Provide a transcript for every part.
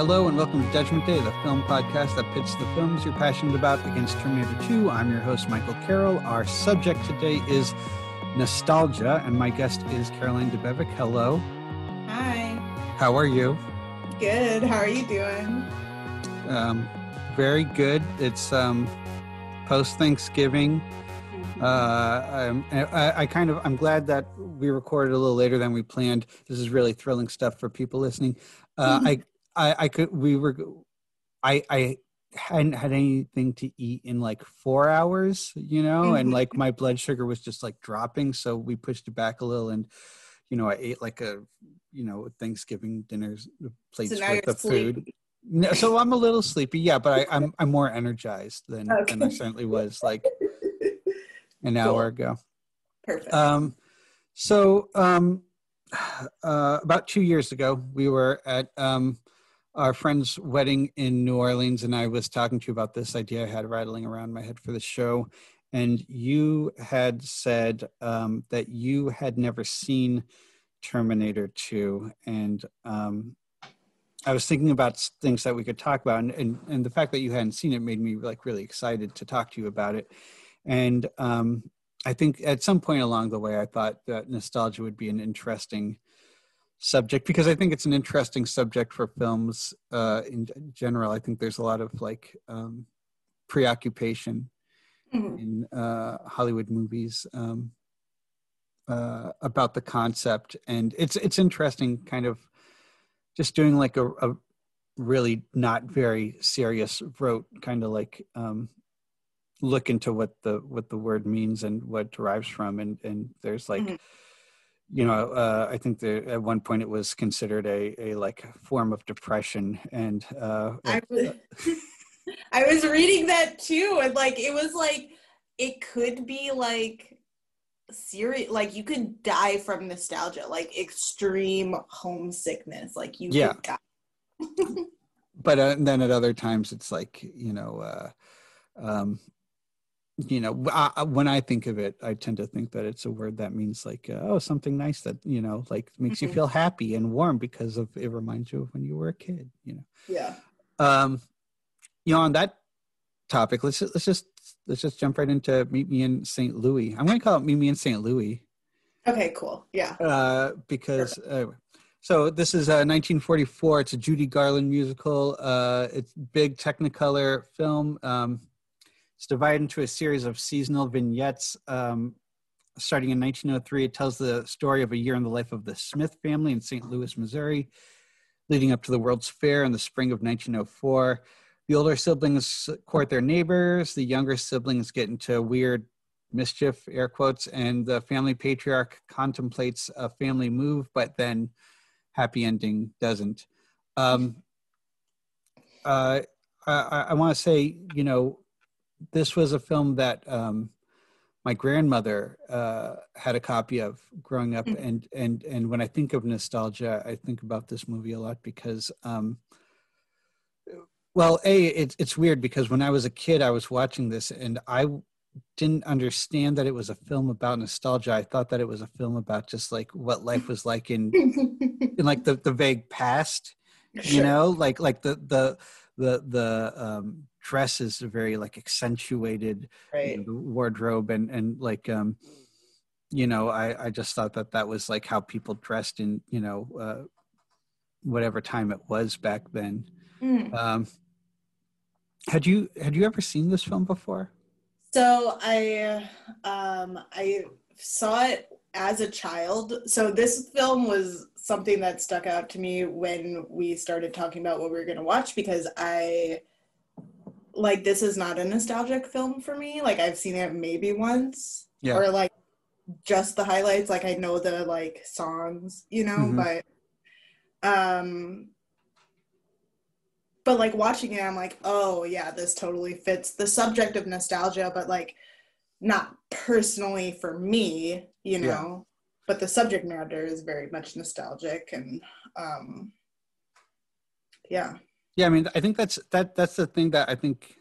Hello and welcome to Judgment Day, the film podcast that pits the films you're passionate about against Terminator 2. I'm your host, Michael Carroll. Our subject today is nostalgia, and my guest is Caroline Debevic. Hello. Hi. How are you? Good. How are you doing? Um, very good. It's um, post Thanksgiving. Mm-hmm. Uh, I, I kind of I'm glad that we recorded a little later than we planned. This is really thrilling stuff for people listening. Uh, I I, I could we were I I hadn't had anything to eat in like four hours, you know, and Mhm. like my blood sugar was just like dropping. So we pushed it back a little and you know, I ate like a you know, Thanksgiving dinner's plates now worth of food. No, so I'm a little sleepy, yeah, but I, I'm I'm more energized than, than I certainly was like an hour ago. Perfect. Um, so um, uh, about two years ago, we were at um, our friend's wedding in New Orleans, and I was talking to you about this idea I had rattling around my head for the show. And you had said um, that you had never seen Terminator 2, and um, I was thinking about things that we could talk about, and, and and the fact that you hadn't seen it made me like really excited to talk to you about it. And um, I think at some point along the way, I thought that nostalgia would be an interesting subject because I think it's an interesting subject for films uh, in general. I think there's a lot of like um, preoccupation Mhm. in uh, Hollywood movies um, uh, about the concept, and it's it's interesting, kind of just doing like a, a really not very serious rote kind of like um, look into what the what the word means and what it derives from, and and there's like. Mhm. You know, uh, I think that at one point it was considered a, a like form of depression, and uh, I was, I was reading that too, and like it was like it could be like serious, like you could die from nostalgia, like extreme homesickness, like you Yeah. could die. but uh, then at other times it's like you know uh um you know I, when i think of it i tend to think that it's a word that means like uh, oh something nice that you know like makes you Mhm. feel happy and warm because of it reminds you of when you were a kid you know Yeah. um you know on that topic let's let's just let's just jump right into meet me in st louis i'm going to call it meet me in st louis Okay. Cool. Yeah. uh, because uh, so this is uh, 1944. It's a Judy Garland musical. Uh, it's big Technicolor film. Um, it's divided into a series of seasonal vignettes. Um, starting in 1903, it tells the story of a year in the life of the Smith family in St. Louis, Missouri, leading up to the World's Fair in the spring of 1904. The older siblings court their neighbors. The younger siblings get into weird mischief, air quotes, and the family patriarch contemplates a family move, but then happy ending doesn't. Um, uh, I, I want to say, you know, this was a film that um, my grandmother uh, had a copy of growing up, Mhm. and and and when I think of nostalgia, I think about this movie a lot because. Um, well, a it's it's weird because when I was a kid, I was watching this and I didn't understand that it was a film about nostalgia. I thought that it was a film about just like what life was like in in like the the vague past. You Sure. know, like like the the the the um, dress is a very like accentuated you know, wardrobe and and like um you know I I just thought that that was like how people dressed in you know uh, whatever time it was back then. Mm. Um, had you had you ever seen this film before? So I um I saw it as a child. So this film was something that stuck out to me when we started talking about what we were going to watch because I like this is not a nostalgic film for me. Like I've seen it maybe once Yeah. or like just the highlights like I know the like songs, you know, Mhm. but um but like watching it i'm like oh yeah this totally fits the subject of nostalgia but like not personally for me you Yeah. know but the subject matter is very much nostalgic and um yeah Yeah, I mean, I think that's that that's the thing that I think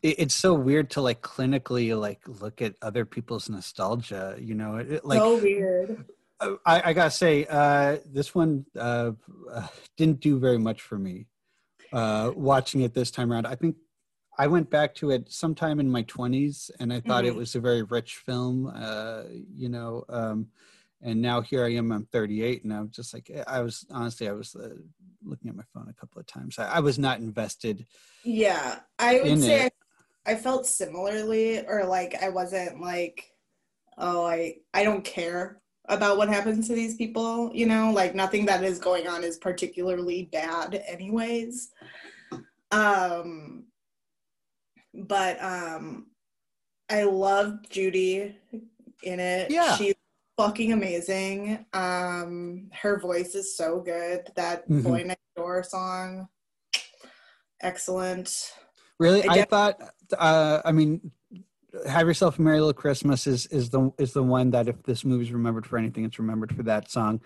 it, it's so weird to like clinically like look at other people's nostalgia. You know, it, like so weird I, I gotta say, uh, this one uh, uh, didn't do very much for me. Uh, watching it this time around, I think I went back to it sometime in my twenties, and I thought Mhm. it was a very rich film. Uh, you know, um, and now here I am. I'm 38, and I'm just like I was. Honestly, I was uh, looking at my phone a couple of times. I, I was not invested. Yeah, I would say. I, I felt similarly, or like I wasn't like, oh, I I don't care about what happens to these people. You know, like nothing that is going on is particularly bad, anyways. Um, but um, I loved Judy in it. Yeah. she's fucking amazing. Um, her voice is so good. That Mhm. Boy Next Door song, excellent. Really, I I thought. Uh, I mean, "Have Yourself a Merry Little Christmas" is is the is the one that if this movie's remembered for anything, it's remembered for that song.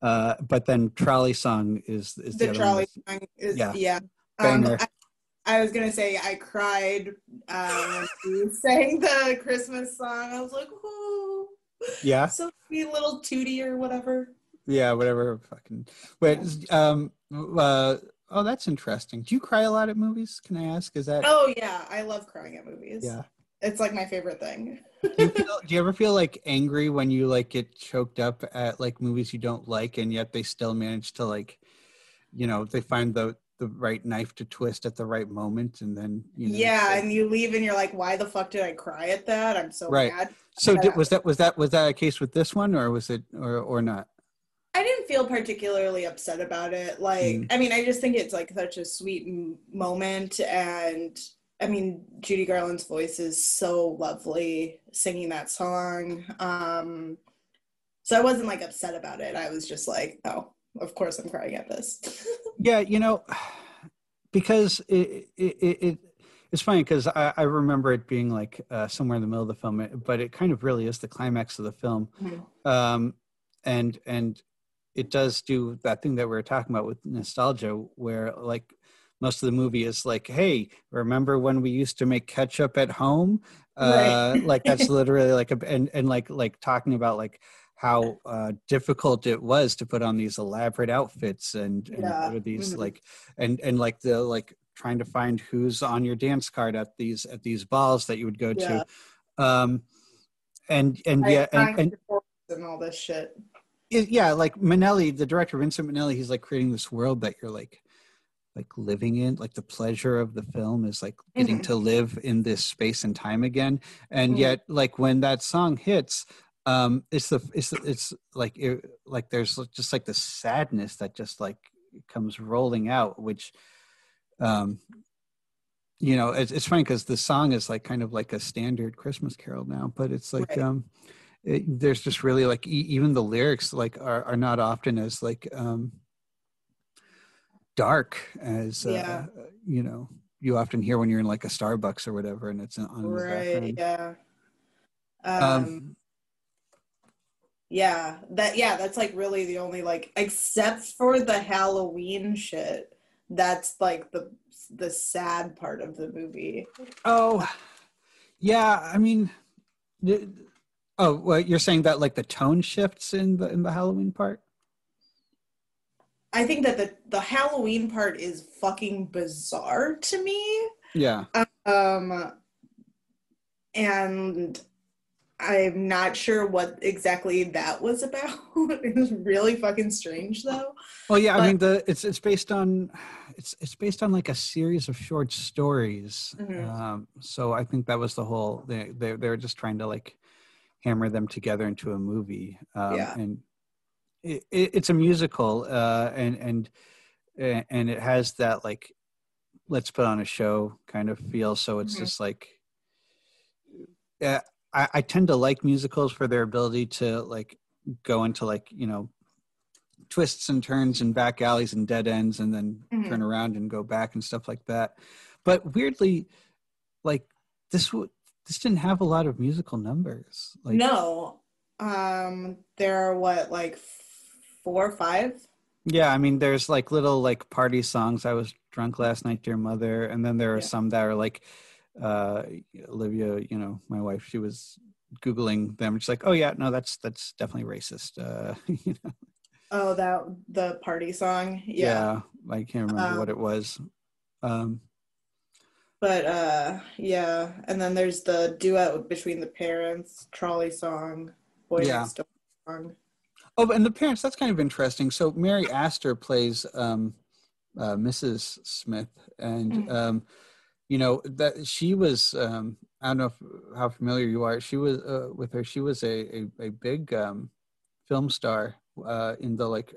Uh, but then "Trolley Song" is is the, the trolley song is Yeah. yeah, Um, I, I was gonna say I cried um, sang the Christmas song. I was like, "Ooh, Yeah, so sweet little Tootie or whatever." yeah, whatever. Fucking wait. Um. Uh. Oh, that's interesting. Do you cry a lot at movies? Can I ask? Is that Oh yeah, I love crying at movies. yeah? it's like my favorite thing. Do you, feel, do you ever feel like angry when you like get choked up at like movies you don't like, and yet they still manage to like, you know, they find the the right knife to twist at the right moment, and then you know. yeah, and you leave and you're like, "Why the fuck did I cry at that? I'm so Right. mad." so did, was that was that was that a case with this one, or was it or or not? I didn't feel particularly upset about it. Like, Mm. I mean, I just think it's like such a sweet m- moment. And I mean, Judy Garland's voice is so lovely singing that song. Um, so I wasn't like upset about it. I was just like, oh, of course I'm crying at this. Yeah, you know, because it it, it, it it's funny because I, I remember it being like uh, somewhere in the middle of the film, but it kind of really is the climax of the film. Mhm. um, and and it does do that thing that we were talking about with nostalgia, where like most of the movie is like, "Hey, remember when we used to make ketchup at home?" Uh, Right. like that's literally like a and and like like talking about like how uh, difficult it was to put on these elaborate outfits and, and Yeah. what are these Mhm. like and and like the like trying to find who's on your dance card at these at these balls that you would go Yeah. to um and and Like, yeah and, and and all this shit. it, yeah like Minnelli the director Vincent Minnelli he's like creating this world that you're like like living in like the pleasure of the film is like getting Mhm. to live in this space and time again and Mhm. yet like when that song hits um it's the it's it's like it, like there's just like the sadness that just like comes rolling out which um you know it's, it's funny because the song is like kind of like a standard christmas carol now but it's like Right. um it, there's just really like e- even the lyrics like are, are not often as like um dark as uh, you know you often hear when you're in like a starbucks or whatever and it's on Right. Yeah. um, Um, yeah. That. Yeah. That's like really the only like, except for the Halloween shit. That's like the the sad part of the movie. oh yeah i mean oh well you're saying that like the tone shifts in the in the halloween part I think that the the Halloween part is fucking bizarre to me. yeah Um, and I'm not sure what exactly that was about. it was really fucking strange, though. Well, yeah, I mean the it's it's based on it's it's based on like a series of short stories. Mhm. Um, so I think that was the whole they they they were just trying to like hammer them together into a movie. Um, Yeah. and it, it, it's a musical, uh, and and and it has that like let's put on a show kind of feel. So it's Mhm. just like. Yeah, I, I tend to like musicals for their ability to like go into like you know twists and turns and back alleys and dead ends and then Mhm. turn around and go back and stuff like that but weirdly like this w- this didn't have a lot of musical numbers like no. Um, there are what, like four or five? yeah i mean there's like little like party songs i was drunk last night dear mother and then there are Yeah. some that are like uh olivia you know my wife she was googling them. She's like, oh yeah, no, that's that's definitely racist. Uh, you know. Oh, that the party song. Yeah. yeah I can't remember Um, what it was. Um, But uh yeah, and then there's the duet between the parents, trolley song, boy Yeah. next song. oh, and the parents. That's kind of interesting. So Mary Astor plays um, uh, Mrs. Smith, and Mhm. You know that she was. Um, I don't know if, how familiar you are. She was uh, with her. She was a a, a big um, film star uh, in the like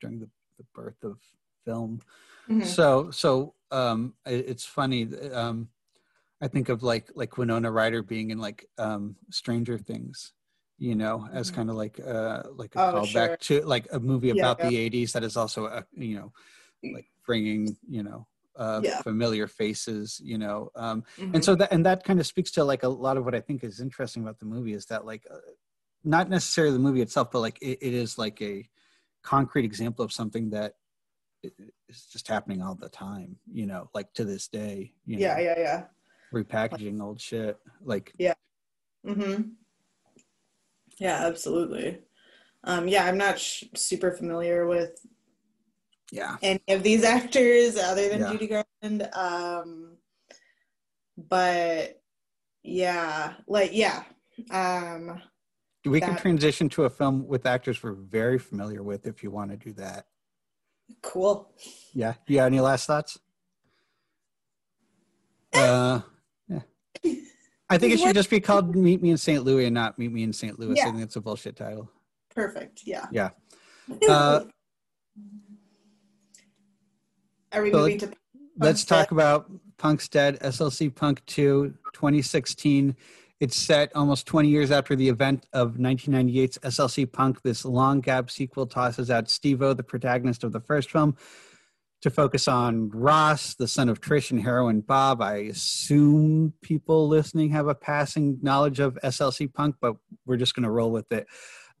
during the, the birth of film. Mhm. So so um it- it's funny um I think of like like Winona Ryder being in like um Stranger Things, you know, as Mhm. kind of like uh like a Oh, callback to like a movie Yeah, about the 80s that is also a, you know like bringing, you know, uh Yeah. familiar faces, you know. Um Mhm. and so that and that kind of speaks to like a lot of what I think is interesting about the movie is that like uh, not necessarily the movie itself, but like it, it is like a concrete example of something that is just happening all the time, you know, like to this day, you yeah, know, yeah, yeah. repackaging old shit. Like, yeah. Mm-hmm. Yeah, absolutely. Um, yeah, I'm not sh- super familiar with yeah, any of these actors other than Yeah. Judy Garland. Um, but yeah, like yeah. Um, we can transition to a film with actors we're very familiar with if you want to do that. cool. Yeah. You got any last thoughts? Uh, yeah. I think it should just be called Meet Me in St. Louis and not Meet Me in St. Louis. I think it's a bullshit title. Perfect. Yeah. Yeah. Uh, Are we so moving to? Let's talk about Punk's Dead, SLC Punk 2, 2016. It's set almost 20 years after the event of 1998's SLC Punk. This long gap sequel tosses out Steve O, the protagonist of the first film, to focus on Ross, the son of Trish and heroin Bob. I assume people listening have a passing knowledge of SLC Punk, but we're just going to roll with it.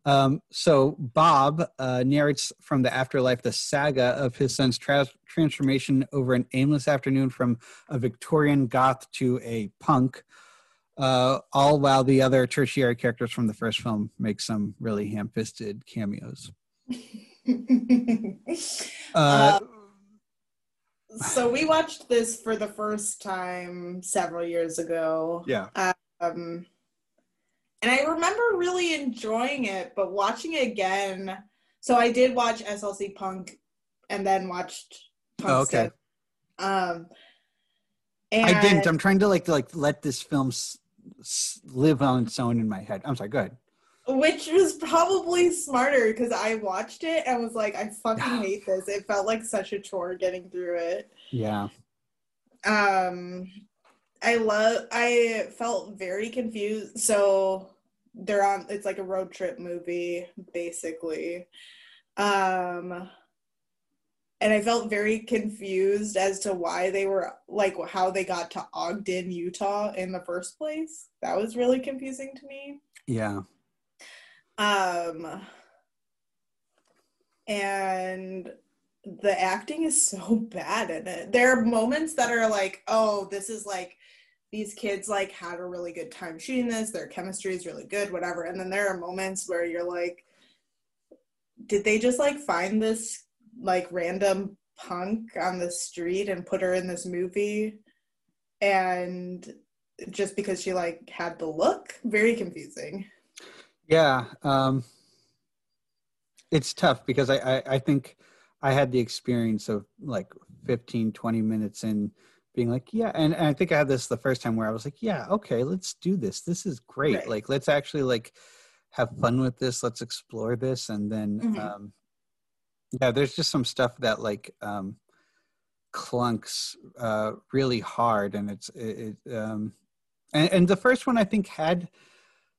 Um, so Bob uh, narrates from the afterlife the saga of his son's tra- transformation over an aimless afternoon from a Victorian goth to a punk. Uh, all while the other tertiary characters from the first film make some really ham-fisted cameos. Uh, so we watched this for the first time several years ago. yeah, Um, and I remember really enjoying it, but watching it again. So I did watch SLC Punk and then watched Punk Oh, okay. Um, and I didn't. I'm trying to like like let this film s- s- live on its own in my head. I'm sorry. Go ahead. which was probably smarter because I watched it and was like, I fucking hate this. It felt like such a chore getting through it. Yeah. um i love i felt very confused so they're on it's like a road trip movie basically. Um and i felt very confused as to why they were like how they got to ogden utah in the first place. That was really confusing to me. Yeah. um and the acting is so bad in it. There are moments that are like oh this is like these kids like had a really good time shooting this their chemistry is really good whatever and then there are moments where you're like did they just like find this like random punk on the street and put her in this movie and just because she like had the look very confusing Yeah. Um, it's tough because I, I, I think I had the experience of like 15, 20 minutes in being like, yeah. And, and I think I had this the first time where I was like, yeah, okay, let's do this. This is great. Right. Like, let's actually like have fun with this. Let's explore this. And then, Mhm. um, yeah, there's just some stuff that like, um, clunks, uh, really hard. And it's, it, it um, and, and the first one I think had,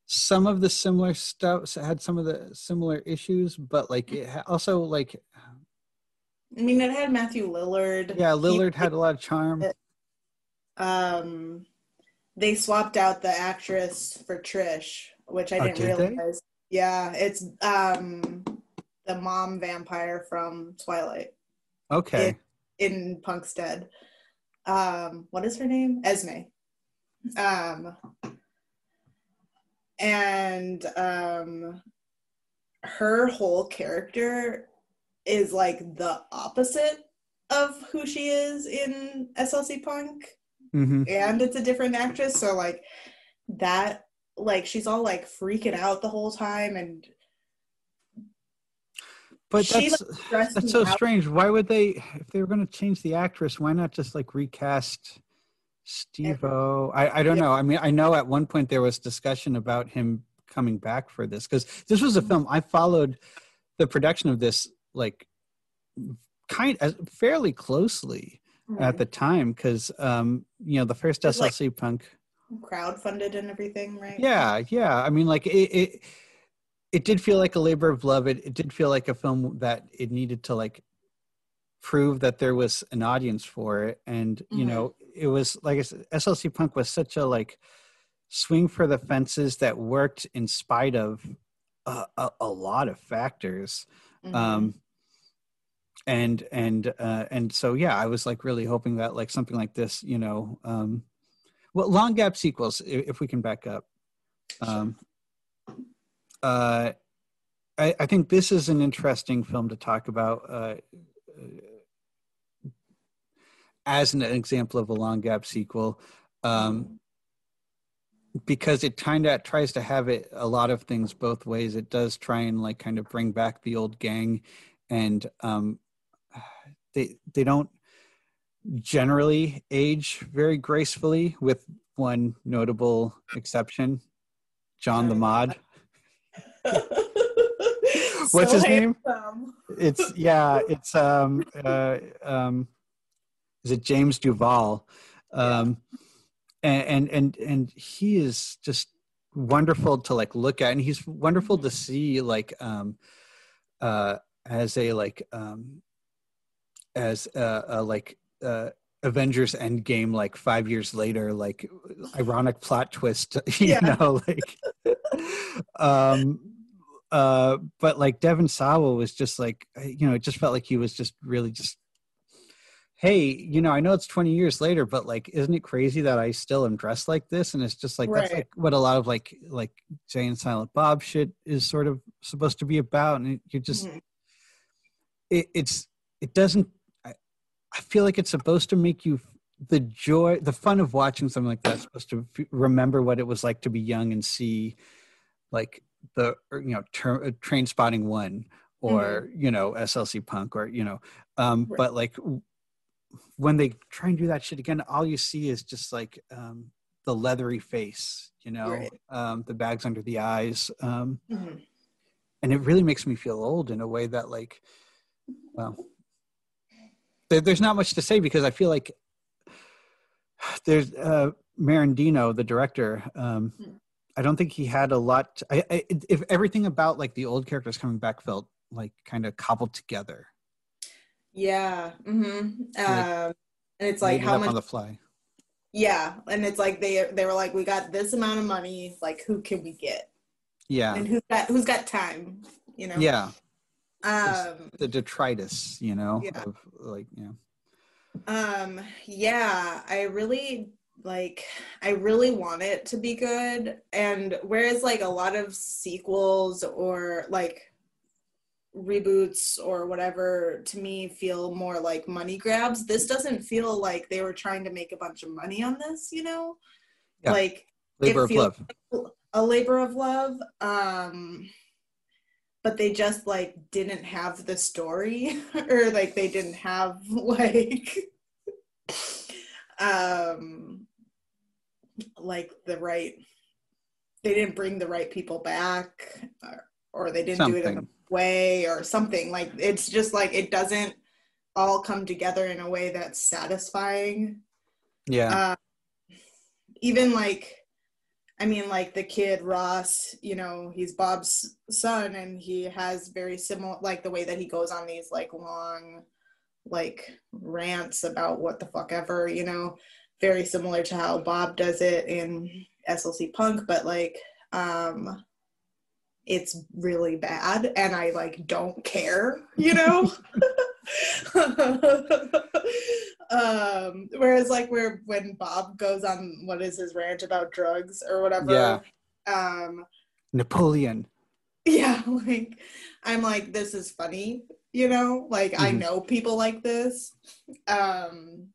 some of the similar stuff had some of the similar issues but like it also like I mean, it had Matthew Lillard. yeah He- lillard had a lot of charm um, they swapped out the actress for Trish, which I Oh, didn't did they? realize. Yeah, it's um the mom vampire from Twilight okay in Punk's Dead. Um, what is her name? Esme. Um, and um her whole character is like the opposite of who she is in SLC Punk hmm and it's a different actress so like that like she's all like freaking out the whole time and But She, that's stressed that's so out. strange. Why would they, if they were going to change the actress, why not just like recast Steve O? I, I don't Yeah. know. I mean, I know at one point there was discussion about him coming back for this because this was a Mm-hmm. film I followed the production of this like kind of fairly closely at the time because um you know the first It's like- SLC punk crowdfunded and everything right? Yeah yeah. I mean like it, it it did feel like a labor of love. It, it did feel like a film that it needed to like prove that there was an audience for it. And you Mhm. know it was like I said, slc punk was such a like swing for the fences that worked in spite of a, a, a lot of factors. Mhm. um and and uh and so yeah i was like really hoping that like something like this you know um well long gap sequels if, we can back up. Um uh I, I think this is an interesting film to talk about uh, uh, as an example of a long gap sequel um because it kind of tries to have it a lot of things both ways. It does try and like kind of bring back the old gang and um they they don't generally age very gracefully with one notable exception john the mod. What's his name? handsome. it's yeah it's um uh um is it james duval? Um and and and, and he is just wonderful to like look at and he's wonderful to see like um uh as a like um as a, a like uh avengers endgame like five years later like ironic plot twist you Yeah. know like um uh but like devon sawa was just like you know it just felt like he was just really just hey you know i know it's 20 years later but like isn't it crazy that i still am dressed like this and it's just like that's like what a lot of like like jay and silent bob shit is sort of supposed to be about and it, you're just Mhm. it, it's it doesn't I, feel like it's supposed to make you the joy the fun of watching something like that supposed to f- remember what it was like to be young and see like the you know ter- uh, trainspotting one or you know slc punk or you know um Right. but like when they try and do that shit again all you see is just like um the leathery face you know Right. um the bags under the eyes um Mhm. and it really makes me feel old in a way that like well there, there's not much to say because i feel like there's uh merendino the director um i don't think he had a lot I, I if everything about like the old characters coming back felt like kind of cobbled together. Yeah Mm-hmm. Like, um and it's like how much on the fly. Yeah and it's like they they were like we got this amount of money like who can we get? Yeah. And who's got who's got time you know? Yeah um the detritus you know Yeah. of like yeah Um, yeah, I really like I really want it to be good. And whereas like a lot of sequels or like reboots or whatever to me feel more like money grabs, this doesn't feel like they were trying to make a bunch of money on this, you know? Yeah. Like labor of love a labor of love. Um but they just like didn't have the story or like they didn't have like um like the right they didn't bring the right people back or, or they didn't do it in something. a way or something. Like it's just like it doesn't all come together in a way that's satisfying. Yeah. Uh, even like i mean like the kid ross you know he's bob's son and he has very similar like the way that he goes on these like long like rants about what the fuck ever you know very similar to how bob does it in slc punk but like um it's really bad and i like don't care you know um whereas like where when bob goes on what is his rant about drugs or whatever Yeah. Um, Napoleon. Yeah, like I'm like this is funny, you know? Like mm-hmm. I know people like this. Um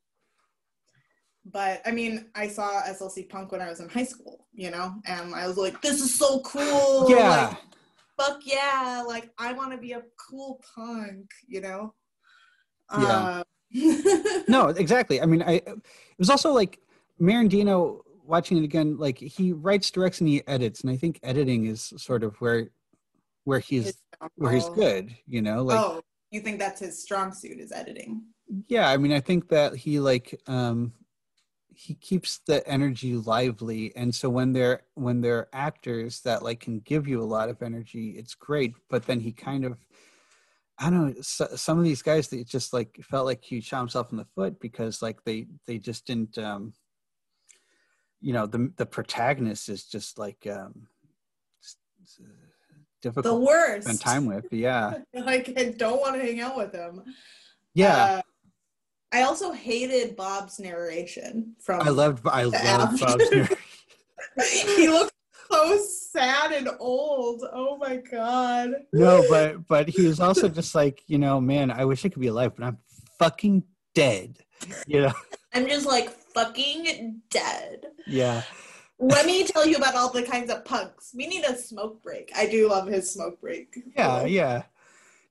but I mean, I saw SLC Punk when I was in high school, you know, and I was like, this is so cool. Yeah. Like, fuck yeah. Like, I want to be a cool punk, you know? Yeah. Uh, no, exactly. I mean, I, it was also like Merendino watching it again, like he writes, directs, and he edits. And I think editing is sort of where, where he's, where he's good, you know, like, oh, you think that's his strong suit is editing? Yeah. I mean, I think that he like, um, he keeps the energy lively and so when they're when they're actors that like can give you a lot of energy it's great but then he kind of i don't know so, some of these guys they just like felt like he shot himself in the foot because like they they just didn't um you know the the protagonist is just like um difficult the worst spend time with yeah like i don't want to hang out with him yeah uh, I also hated Bob's narration from. I loved. I loved Bob's narration. he looked so sad and old. Oh my god. No, but but he was also just like you know, man, I wish I could be alive, but I'm fucking dead. You know. I'm just like fucking dead. Yeah. Let me tell you about all the kinds of punks. We need a smoke break. I do love his smoke break. Yeah, yeah.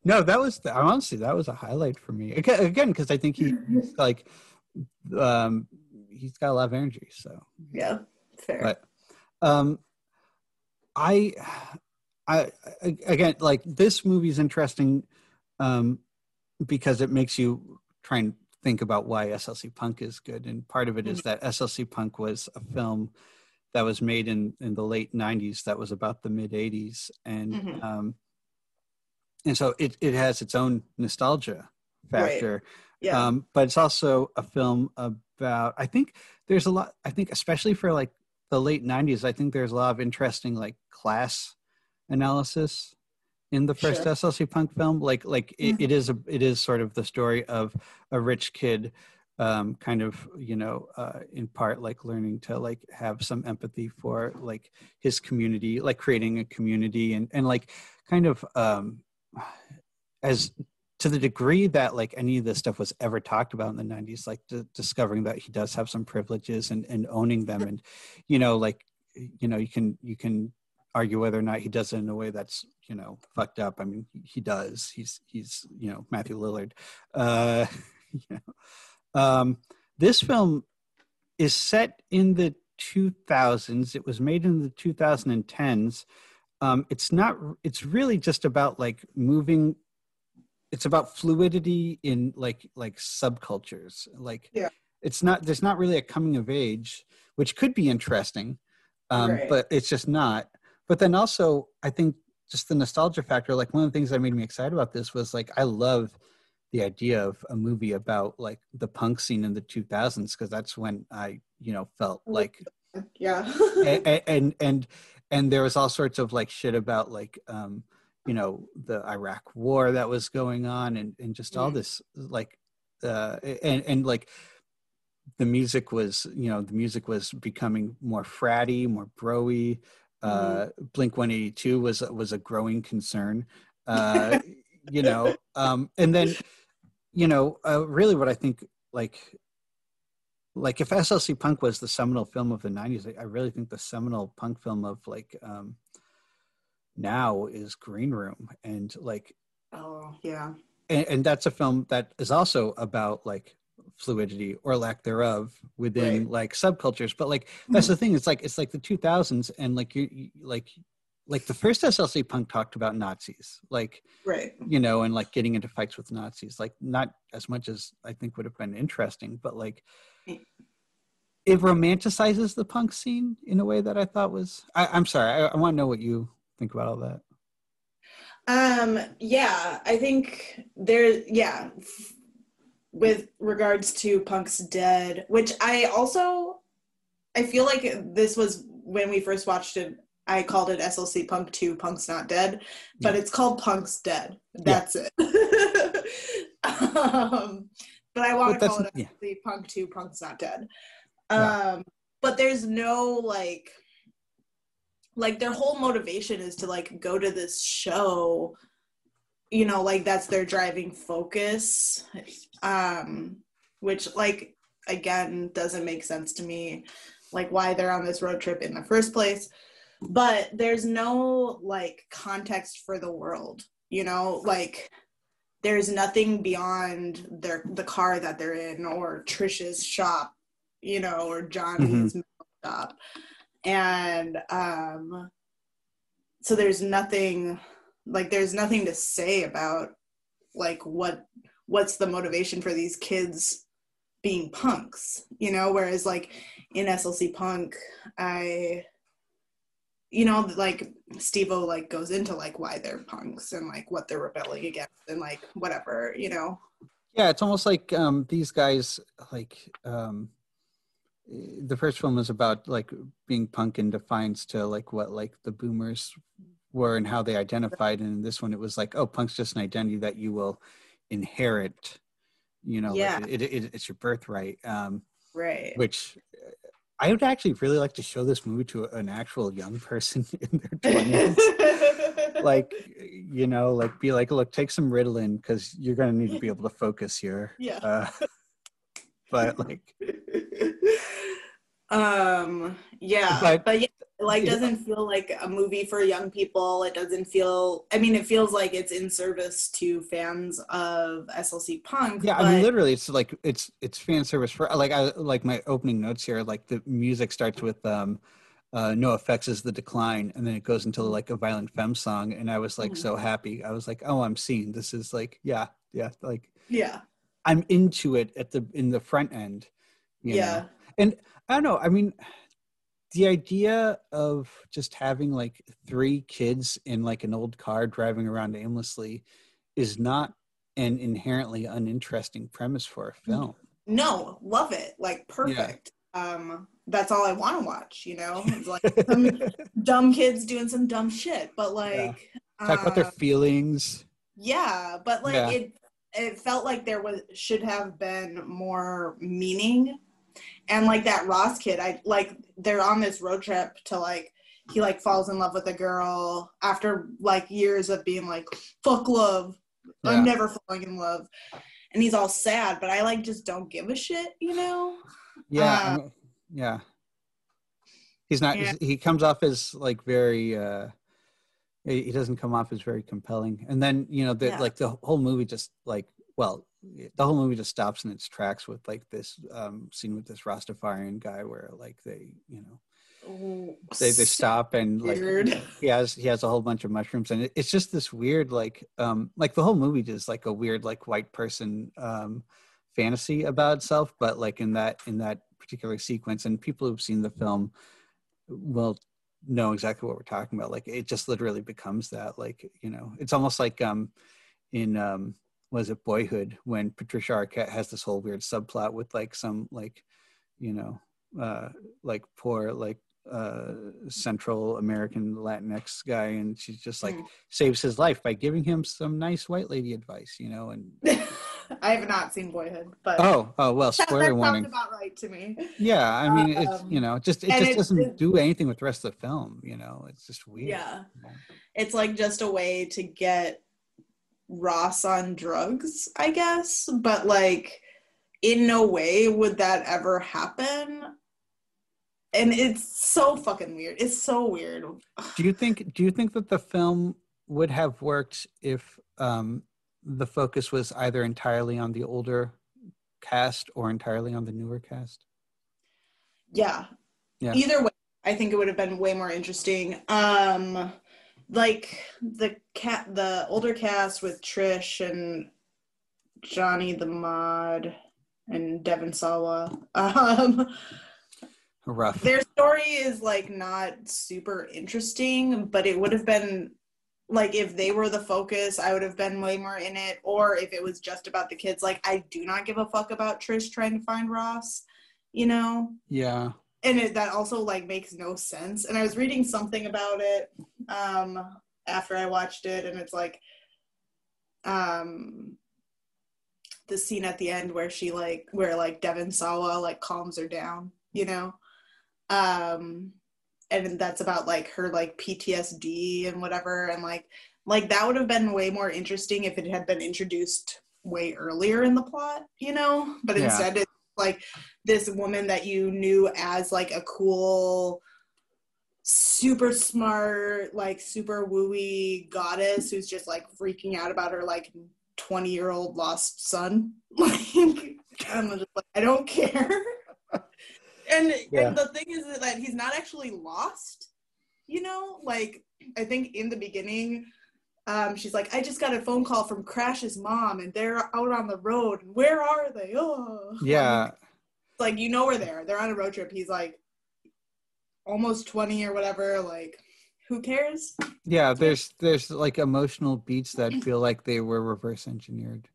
No, that was the, honestly that was a highlight for me again because I think he, he's like um he's got a lot of energy. So yeah, fair. But um, I I again like this movie is interesting um because it makes you try and think about why SLC Punk is good, and part of it is mm-hmm. that SLC Punk was a film that was made in in the late 90s that was about the mid 80s and mm-hmm. um and so it, it has its own nostalgia factor right. yeah. Um, but it's also a film about i think there's a lot i think especially for like the late 90s i think there's a lot of interesting like class analysis in the first sure. slc punk film like like it, mm-hmm. it is a it is sort of the story of a rich kid um, kind of you know uh, in part like learning to like have some empathy for like his community like creating a community and and like kind of um, as to the degree that like any of this stuff was ever talked about in the 90s like d- discovering that he does have some privileges and, and owning them and you know like you know you can you can argue whether or not he does it in a way that's you know fucked up. I mean he does. He's he's you know matthew lillard. Uh you know um this film is set in the 2000s it was made in the 2010s um, it's not it's really just about like moving it's about fluidity in like like subcultures. Like yeah. it's not there's not really a coming of age which could be interesting um, right. but it's just not. But then also i think just the nostalgia factor like one of the things that made me excited about this was like i love the idea of a movie about like the punk scene in the 2000s because that's when i you know felt like yeah. And, and and and there was all sorts of like shit about like um you know the iraq war that was going on and and just all mm. this like uh and and like the music was you know the music was becoming more fratty more broy uh mm. blink 182 was was a growing concern uh you know um and then you know uh, really what i think like like if SLC Punk was the seminal film of the '90s, I really think the seminal punk film of like um, now is Green Room, and like oh yeah, and, and that's a film that is also about like fluidity or lack thereof within right. like subcultures. But like that's the thing. It's like it's like the 2000s, and like you, you like like the first SLC Punk talked about Nazis, like right, you know, and like getting into fights with Nazis, like not as much as I think would have been interesting, but like it romanticizes the punk scene in a way that I thought was. I, am sorry, I, I want to know what you think about all that. Um. Yeah, I think there. Yeah, with regards to Punk's Dead, which I also, I feel like this was when we first watched it. I called it SLC Punk 2 Punk's Not Dead, but yeah. it's called Punk's Dead. That's yeah. it. um, but I want to call it yeah. Punk 2 Punk's Not Dead. Um. But there's no like, like their whole motivation is to like go to this show you know like that's their driving focus. Um which like again doesn't make sense to me like why they're on this road trip in the first place. But there's no like context for the world you know? Like there's nothing beyond their the car that they're in or trisha's shop you know or johnny's shop and um so there's nothing like there's nothing to say about like what what's the motivation for these kids being punks you know? Whereas like in slc punk i you know like steve-o like goes into like why they're punks and like what they're rebelling against and like whatever you know? Yeah it's almost like um these guys like um the first film was about like being punk in defiance to like what like the boomers were and how they identified. And in this one it was like oh punk's just an identity that you will inherit you know Yeah. like it, it, it's your birthright um right. which uh, i would actually really like to show this movie to an actual young person in their 20s like you know like be like look take some ritalin because you're going to need to be able to focus here. Yeah. Uh, but like um yeah But- but, yeah it, like Yeah. doesn't feel like a movie for young people. It doesn't feel i mean it feels like it's in service to fans of slc punk yeah but, i mean literally it's like it's it's fan service for like i like my opening notes here like the music starts with um uh NOFX is the decline and then it goes into like a violent femme song and i was like Mhm. so happy. I was like oh i'm seeing this is like yeah yeah like yeah i'm into it at the in the front end you yeah. Know? i don't know i mean the idea of just having like three kids in like an old car driving around aimlessly is not an inherently uninteresting premise for a film. no love it like perfect. Um that's all i want to watch you know? It's like some dumb kids doing some dumb shit but like talk about their uh, feelings. yeah but like Yeah. it it felt like there was should have been more meaning. And like that ross kid i like they're on this road trip to like he like falls in love with a girl after like years of being like fuck love. Yeah. i'm never falling in love. And he's all sad but i like just don't give a shit you know? Yeah uh, yeah. He's not Yeah. he comes off as like very uh he doesn't come off as very compelling and then you know the Yeah. like the whole movie just like well the whole movie just stops in its tracks with like this um scene with this rastafarian guy where like they you know they, they stop and like weird. he has he has a whole bunch of mushrooms and it, it's just this weird like um like the whole movie is like a weird like white person um fantasy about itself but like in that in that particular sequence and people who've seen the film will know exactly what we're talking about like it just literally becomes that like you know it's almost like um in um was it boyhood when patricia arquette has this whole weird subplot with like some like you know uh like poor like uh central american latinx guy and she's just like Mm. saves his life by giving him some nice white lady advice you know and i have not seen boyhood but oh oh well that, spoiler that warning sounds about right to me yeah i mean it's Um, you know just it just it- doesn't it- do anything with the rest of the film you know it's just weird Yeah. It's like just a way to get Ross on drugs, I guess. But like in no way would that ever happen. And it's so fucking weird. It's so weird. do you think do you think that the film would have worked if um the focus was either entirely on the older cast or entirely on the newer cast Yeah. Yeah. Either way, I think it would have been way more interesting. Um like the cat the older cast with Trish and Johnny the Mod and Devon Sawa. Um rough their story is like not super interesting, but it would have been like if they were the focus, I would have been way more in it. Or if it was just about the kids, like I do not give a fuck about Trish trying to find Ross, you know? yeah And it, that also like makes no sense. And I was reading something about it um after I watched it, and it's like um the scene at the end where she like where like Devon Sawa like calms her down, you know? Um and that's about like her like PTSD and whatever and like like that would have been way more interesting if it had been introduced way earlier in the plot, you know? But Yeah. instead it's like this woman that you knew as like a cool super smart, like super wooey goddess who's just like freaking out about her like 20 year old lost son. Like I'm just like, I don't care. And, Yeah. and the thing is that he's not actually lost, you know? Like I think in the beginning, um, she's like, I just got a phone call from Crash's mom and they're out on the road. Where are they? Oh Yeah. like you know we're there. They're on a road trip. He's like almost 20 or whatever. Like, who cares? Yeah. There's there's like emotional beats that feel like they were reverse engineered.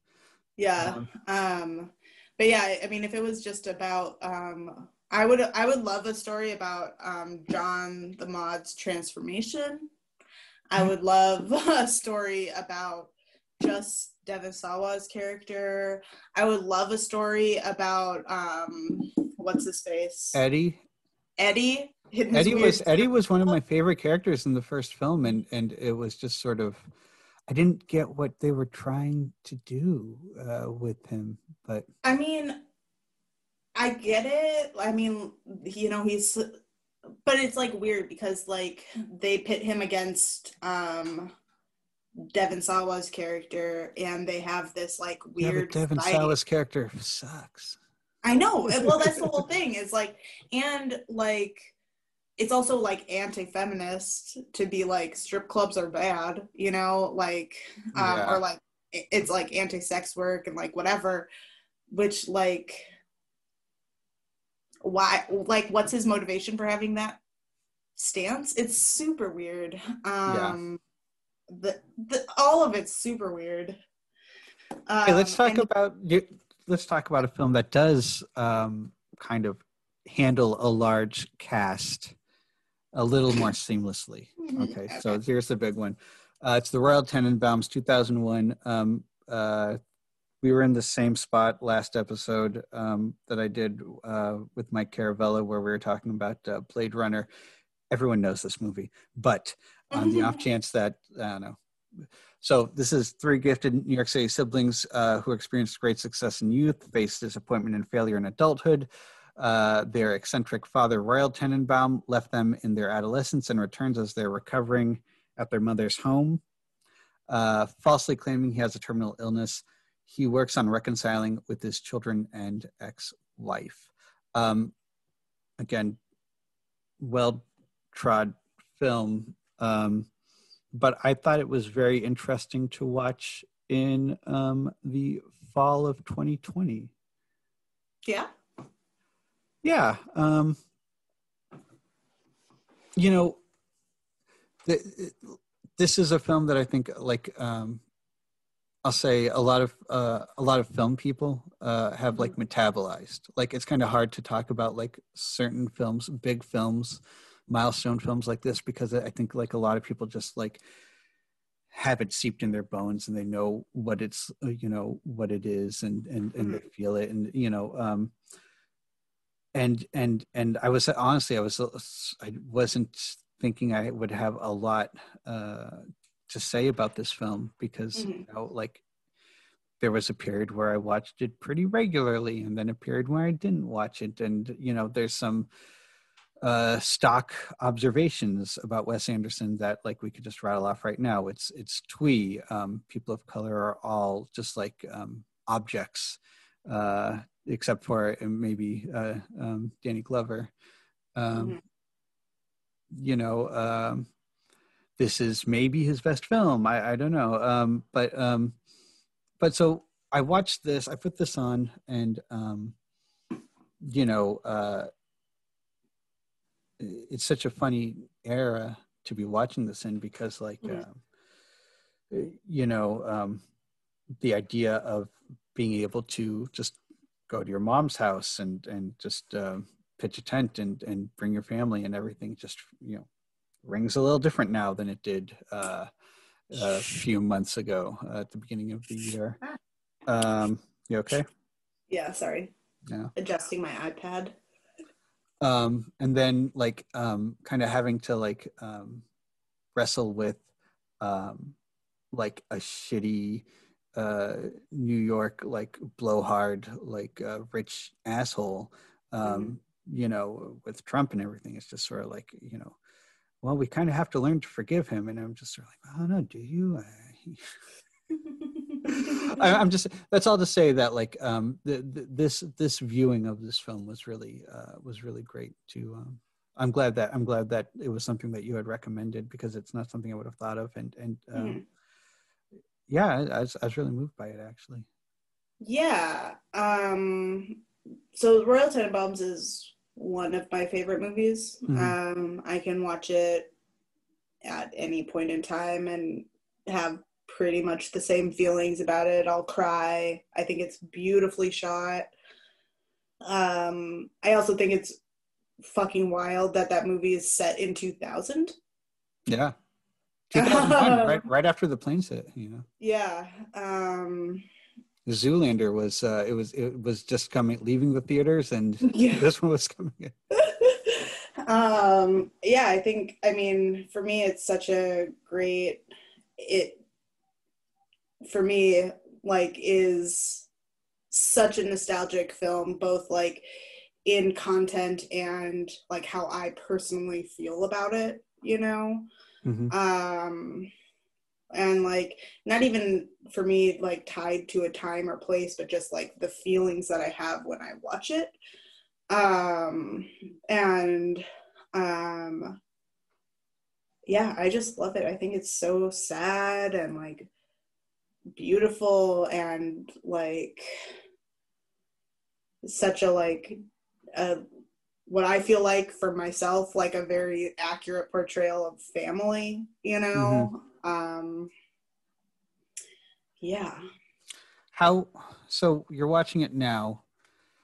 Yeah. Um, Um, but yeah, I mean, if it was just about, um, I would I would love a story about um, John the Mod's transformation. I would love a story about just Devon Sawa's character. I would love a story about um, what's his face Eddie. Eddie. Eddie was Eddie was one of my favorite characters in the first film, and and it was just sort of, I didn't get what they were trying to do uh, with him, but I mean, I get it. I mean, you know, he's, but it's like weird because like they pit him against um Devon Sawa's character, and they have this like yeah, weird. but Devon fighting. Sawa's character sucks. I know. Well, that's the whole thing. It's like, and like, it's also like anti-feminist to be like strip clubs are bad, you know, like, um, Yeah. or like it's like anti-sex work and like whatever, which like, why? Like, what's his motivation for having that stance? It's super weird. Um, the the all of it's super weird. Um, Hey, let's talk and- about let's talk about a film that does um, kind of handle a large cast a little more seamlessly. Okay, so here's the big one. Uh, it's the Royal Tenenbaums, 2001. Um, uh, we were in the same spot last episode um, that I did uh, with Mike Caravella, where we were talking about uh, Blade Runner. Everyone knows this movie, but on the off chance that I don't know. So this is three gifted New York City siblings uh, who experienced great success in youth, faced disappointment and failure in adulthood. Uh, their eccentric father, Royal Tenenbaum, left them in their adolescence and returns as they're recovering at their mother's home. Uh, falsely claiming he has a terminal illness, he works on reconciling with his children and ex-wife. Um, again, well trod film, um, but I thought it was very interesting to watch in um, the fall of 2020. yeah. Yeah. Um, you know, the, this is a film that I think, like, um, I'll say a lot of uh, a lot of film people uh, have like metabolized. Like, it's kind of hard to talk about like certain films, big films, milestone films like this because I think like a lot of people just like have it seeped in their bones and they know what it's uh, you know what it is and and and they feel it and you know um and and and i was honestly i was i wasn't thinking i would have a lot uh to say about this film because you Mhm. know like there was a period where i watched it pretty regularly and then a period where i didn't watch it and you know there's some uh, stock observations about Wes Anderson that like we could just rattle off right now. It's it's twee. Um, people of color are all just like um, objects, uh, except for uh, maybe uh, um, Danny Glover. Um, Mhm. You know, um, this is maybe his best film. I, I don't know, um, but um, but so I watched this. I put this on, and um, you know. Uh, it's such a funny era to be watching this in because like Mhm. um, you know um, the idea of being able to just go to your mom's house and and just um, pitch a tent and and bring your family and everything just you know rings a little different now than it did uh, a few months ago uh, at the beginning of the year um you okay Yeah, sorry. Yeah. Adjusting my iPad. um, and then like um, kind of having to like um, wrestle with um, like a shitty uh, New York like blowhard like uh, rich asshole. Um, mm-hmm. You know, with Trump and everything, it's just sort of like you know, well, we kind of have to learn to forgive him. And I'm just sort of like, oh no, do you? I, am just that's all to say that like um, the, the, this this viewing of this film was really uh, was really great to um, I'm glad that I'm glad that it was something that you had recommended because it's not something I would have thought of and and um, mm. yeah I, I, was, I was really moved by it actually yeah um so Royal Tenenbaums is one of my favorite movies mm-hmm. um I can watch it at any point in time and have pretty much the same feelings about it I'll cry I think it's beautifully shot um I also think it's fucking wild that that movie is set in 2000. Yeah. 2001, right, right after the plane hit, you know. Yeah. Um, Zoolander was uh, it was it was just coming leaving the theaters and yeah. this one was coming in. um yeah, I think I mean for me it's such a great it for me like is such a nostalgic film both like in content and like how I personally feel about it, you know? Mm-hmm. Um, and like not even for me like tied to a time or place, but just like the feelings that I have when I watch it. Um, and um, yeah, I just love it. I think it's so sad and like beautiful and like such a like a what I feel like for myself, like a very accurate portrayal of family, you know? Um, yeah. How, so you're watching it now.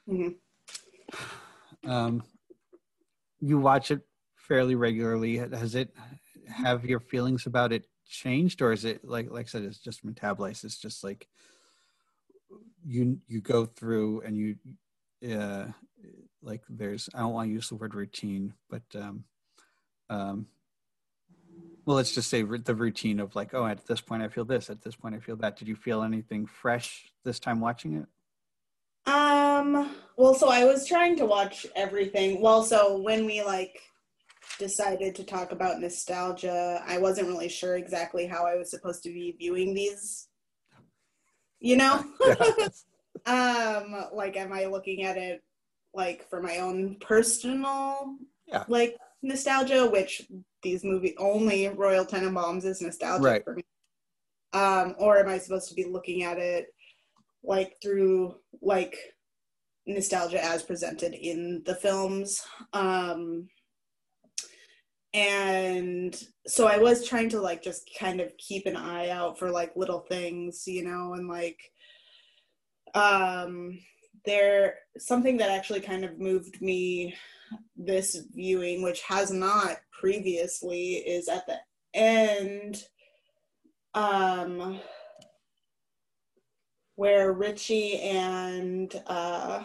Mm-hmm. Um, you watch it fairly regularly. Has it, have your feelings about it changed or is it like, like I said, it's just metabolized. It's just like you, you go through and you, uh, like there's I don't want to use the word routine, but um, um, well, let's just say the routine of like, oh, at this point I feel this, at this point I feel that. Did you feel anything fresh this time watching it? Um. Well, so I was trying to watch everything. Well, so when we like decided to talk about nostalgia, I wasn't really sure exactly how I was supposed to be viewing these. You know. um. Like, am I looking at it like for my own personal yeah. like nostalgia, which these movie only Royal Tenenbaums is nostalgic right. for me. Um, or am I supposed to be looking at it like through like nostalgia as presented in the films? Um, and so I was trying to like just kind of keep an eye out for like little things, you know, and like um there something that actually kind of moved me this viewing which has not previously is at the end um where richie and uh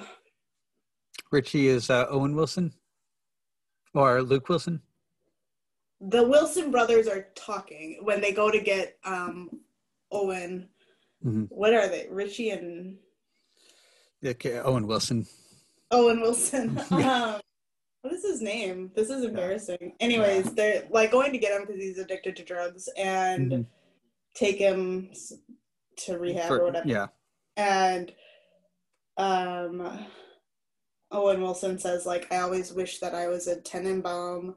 richie is uh, owen wilson? Or luke wilson? The wilson brothers are talking when they go to get um owen. Mm-hmm. what are they? Richie and Okay, Owen Wilson. Owen Wilson. um, what is his name? This is embarrassing. Anyways, they're like going to get him because he's addicted to drugs and mm-hmm. take him to rehab For, or whatever. Yeah. And um, Owen Wilson says like, "I always wish that I was a Tenenbaum,"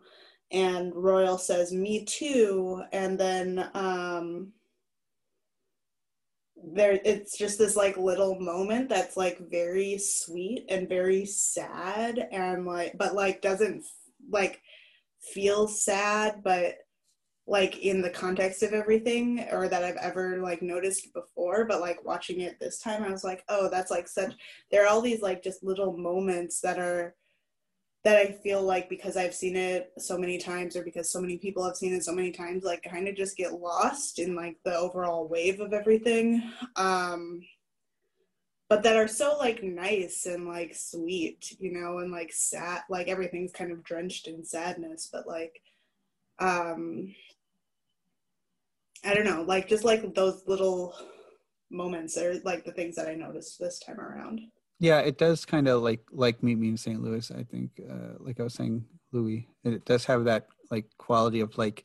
and Royal says, "Me too." And then um, there it's just this like little moment that's like very sweet and very sad and like but like doesn't like feel sad but like in the context of everything or that I've ever like noticed before but like watching it this time I was like oh that's like such there are all these like just little moments that are that I feel like because I've seen it so many times or because so many people have seen it so many times, like kind of just get lost in like the overall wave of everything. Um, but that are so like nice and like sweet, you know, and like sad, like everything's kind of drenched in sadness, but like, um, I don't know, like just like those little moments are like the things that I noticed this time around. Yeah, it does kind of like like meet me in St. Louis. I think, uh, like I was saying, Louis, it does have that like quality of like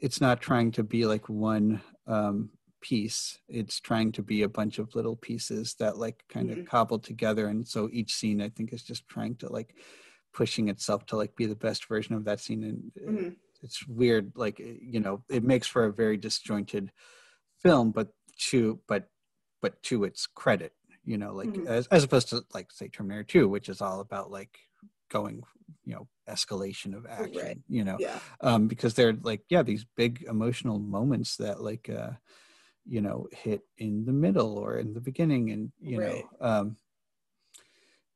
it's not trying to be like one um, piece. It's trying to be a bunch of little pieces that like kind of mm-hmm. cobbled together, and so each scene I think is just trying to like pushing itself to like be the best version of that scene and. Mm-hmm. It's weird, like you know, it makes for a very disjointed film, but to but but to its credit, you know like mm-hmm. as, as opposed to like say terminator 2 which is all about like going you know escalation of action right. you know yeah. um because they're like yeah these big emotional moments that like uh you know hit in the middle or in the beginning and you right. know um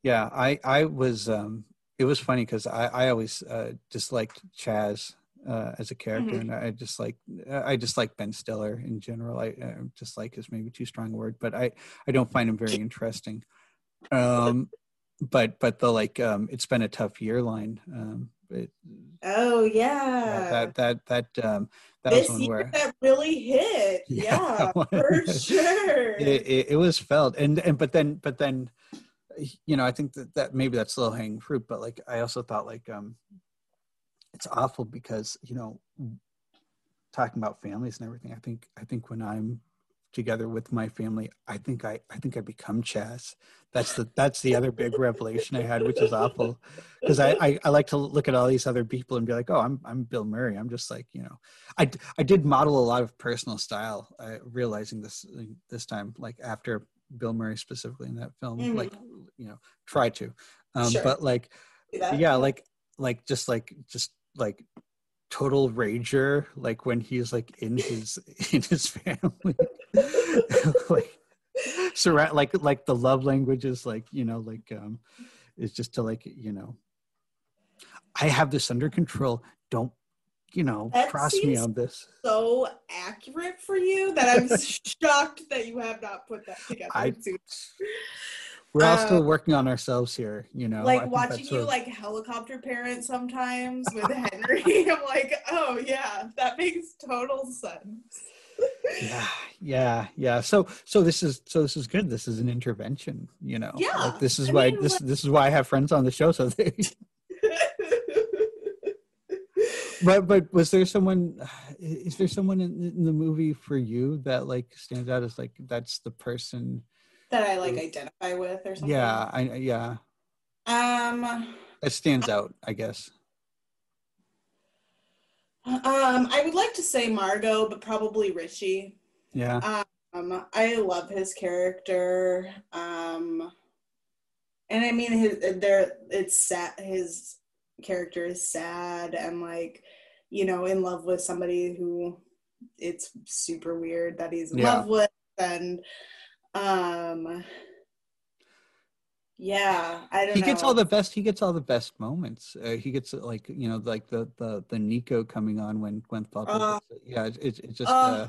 yeah i i was um it was funny because i i always uh disliked chaz uh, as a character, mm-hmm. and I just like I just like Ben Stiller in general. I uh, just like is maybe too strong a word, but I I don't find him very interesting. Um, but but the like um, it's been a tough year line. Um, it, oh yeah. yeah, that that that um, that this was one where that really hit. Yeah, yeah for sure. It, it, it was felt, and and but then but then you know i think that that maybe that's low hanging fruit but like i also thought like um it's awful because you know talking about families and everything i think i think when i'm together with my family i think i i think i become chaz. That's the that's the other big revelation i had which is awful. Because I, I, I like to look at all these other people and be like oh i'm i'm bill murray. I'm just like you know i i did model a lot of personal style uh, realizing this this time like after bill murray specifically in that film mm-hmm. like you know try to. Um sure. but like yeah like like just like just like total rager like when he's like in his in his family. Like surround like like the love language is like you know like um is just to like you know i have this under control. Don't you know that cross me on this. so accurate for you that i'm shocked that you have not put that together I, we're all still um, working on ourselves here, you know. Like watching you of... like helicopter parent sometimes with Henry. I'm like, oh yeah, that makes total sense. yeah, yeah, yeah. So, so this is so this is good. This is an intervention, you know. Yeah. Like this is I why mean, this what... this is why I have friends on the show. So they. but but was there someone? Is there someone in, in the movie for you that like stands out as like that's the person? That I like identify with or something. Yeah, I yeah. Um it stands out, I guess. Um, I would like to say Margot, but probably Richie. Yeah. Um, I love his character. Um, and I mean, his there it's sad. His character is sad and like, you know, in love with somebody who it's super weird that he's in yeah. love with, and um yeah i don't he know. gets all the best he gets all the best moments uh, he gets like you know like the the the nico coming on when Gwyneth Paltrow uh, yeah it's it, it just uh,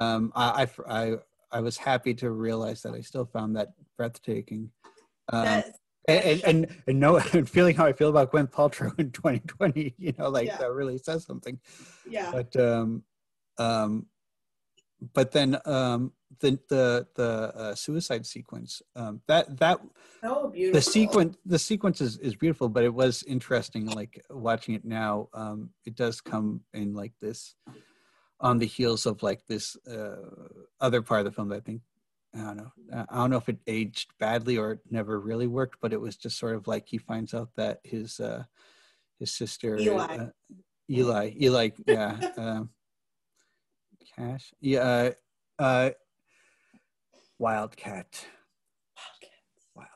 uh, um I, I i i was happy to realize that i still found that breathtaking um, and, and and know and feeling how I feel about Gwyneth Paltrow in 2020, you know, like yeah. that really says something. Yeah. But um, um, but then um, the the the uh, suicide sequence um, that that oh, beautiful. the sequence the sequence is, is beautiful but it was interesting like watching it now um, it does come in like this on the heels of like this uh, other part of the film that I think I don't know I don't know if it aged badly or it never really worked but it was just sort of like he finds out that his uh, his sister Eli uh, Eli Eli yeah um, Cash yeah uh, uh Wildcat. Wildcat.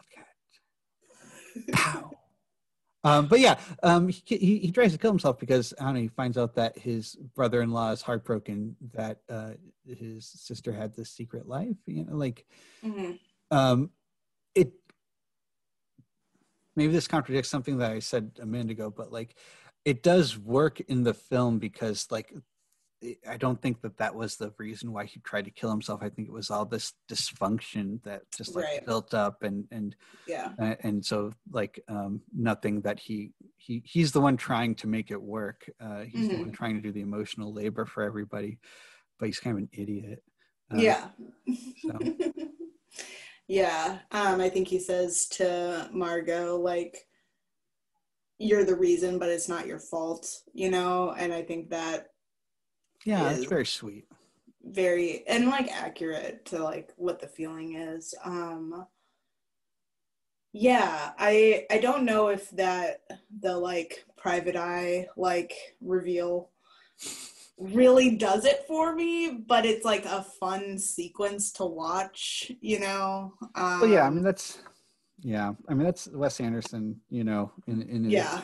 Wildcat. Pow. Um, but yeah, um, he, he, he tries to kill himself because I don't know. He finds out that his brother-in-law is heartbroken that uh, his sister had this secret life. You know, like mm-hmm. um, it. Maybe this contradicts something that I said a minute ago, but like it does work in the film because like I don't think that that was the reason why he tried to kill himself. I think it was all this dysfunction that just like Right. built up and and Yeah. uh, and so like um nothing that he he he's the one trying to make it work. Uh he's the Mhm. one trying to do the emotional labor for everybody, but he's kind of an idiot. Uh, yeah. so. yeah. Um, I think he says to Margot, like, you're the reason, but it's not your fault, you know? And I think that Yeah, it's very sweet. very and like accurate to like what the feeling is. Um yeah, I I don't know if that the like private eye like reveal really does it for me, but it's like a fun sequence to watch, you know. Um, Well, yeah, I mean that's yeah, I mean that's Wes Anderson, you know, in in his yeah.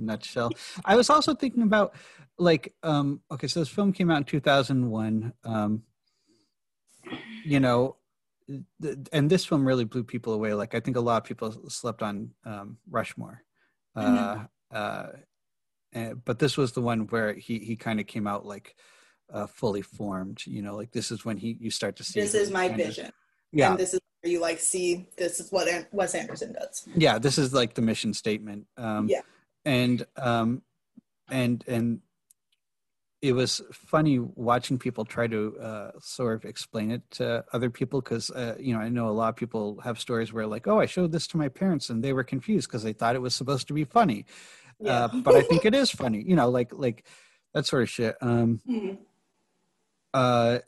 Nutshell. I was also thinking about like um okay, so this film came out in 2001 um you know th- and this film really blew people away like I think a lot of people slept on um Rushmore. Uh uh eh, but this was the one where he he kind of came out like uh fully formed, you know, like this is when he you start to see This is my kind of- vision. yeah. And this is where you like see this is what Wes Anderson does. yeah this is like the mission statement um Yeah. And um and and it was funny watching people try to uh sort of explain it to other people because uh, you know i know a lot of people have stories where like oh i showed this to my parents and they were confused because they thought it was supposed to be funny Yeah. uh, but i think it is funny you know like like that sort of shit um Mhm. uh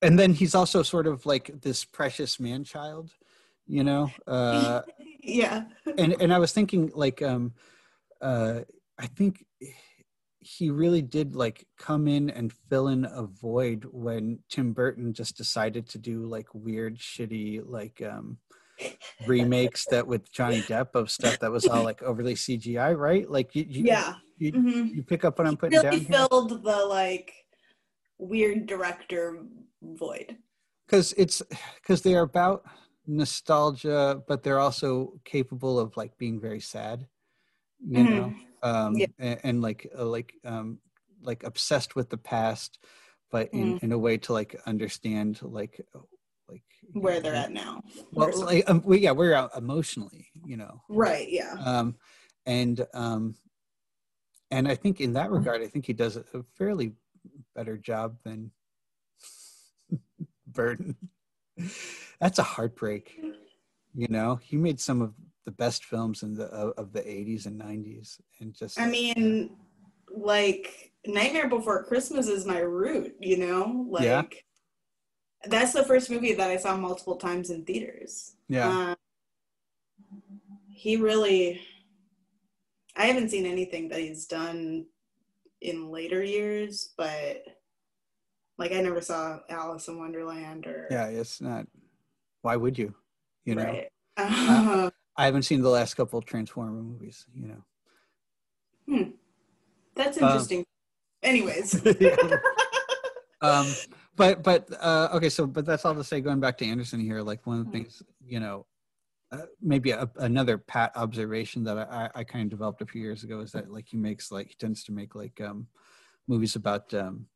and then he's also sort of like this precious man child you know uh yeah. and and I was thinking like um uh I think he really did like come in and fill in a void when Tim Burton just decided to do like weird shitty like um remakes that with Johnny Depp of stuff that was all like overly CGI right like you you, Yeah. you, Mhm. you pick up what I'm putting really down here filled the like weird director void. because it's because they are about nostalgia but they're also capable of like being very sad you Mhm. know um Yeah. and, and like uh, like um like obsessed with the past but in Mm. in a way to like understand like like where know, they're at now. well like um, we, yeah we're out emotionally you know right, yeah. um and um and i think in that regard i think he does a a fairly better job than Burton that's a heartbreak you know he made some of the best films in the of, the 80s and 90s and just I mean, like Nightmare Before Christmas is my root, you know? Like Yeah. that's the first movie that I saw multiple times in theaters. yeah Um, he really I haven't seen anything that he's done in later years, but like I never saw Alice in Wonderland or yeah it's not why would you you know right. Uh, i haven't seen the last couple transformer movies you know hmm. that's Um, interesting. Anyways. um but but uh okay so but that's all to say going back to anderson here like one of the Mhm. things you know uh, maybe a, another pat observation that I, I kind of developed a few years ago is that like he makes like he tends to make like um movies about um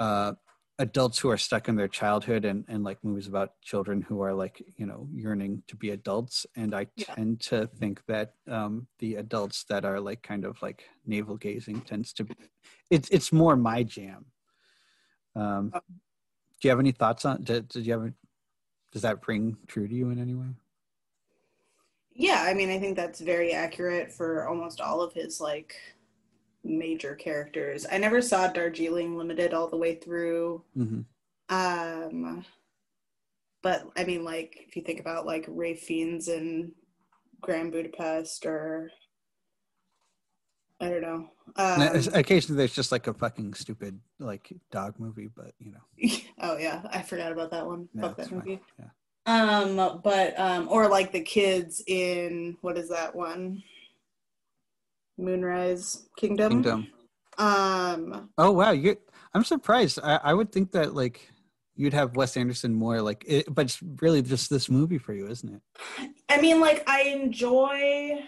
uh adults who are stuck in their childhood and and like movies about children who are like you know yearning to be adults and i Yeah. tend to think that um the adults that are like kind of like navel gazing tends to be it's it's more my jam um Oh. do you have any thoughts on did, did you have a- does that ring true to you in any way Yeah, I mean, I think that's very accurate for almost all of his like major characters. I never saw Darjeeling Limited all the way through. hmm Um, but I mean, like if you think about like Ralph Fiennes in Grand Budapest, or I don't know. Um, occasionally there's just like a fucking stupid like dog movie but you know oh yeah, I forgot about that one. Fuck that fine. movie. yeah Um, but um, or like the kids in what is that one? Moonrise Kingdom. kingdom Um, oh wow you i'm surprised I, I would think that like you'd have wes anderson more like it, but it's really just this movie for you isn't it I mean, like I enjoy.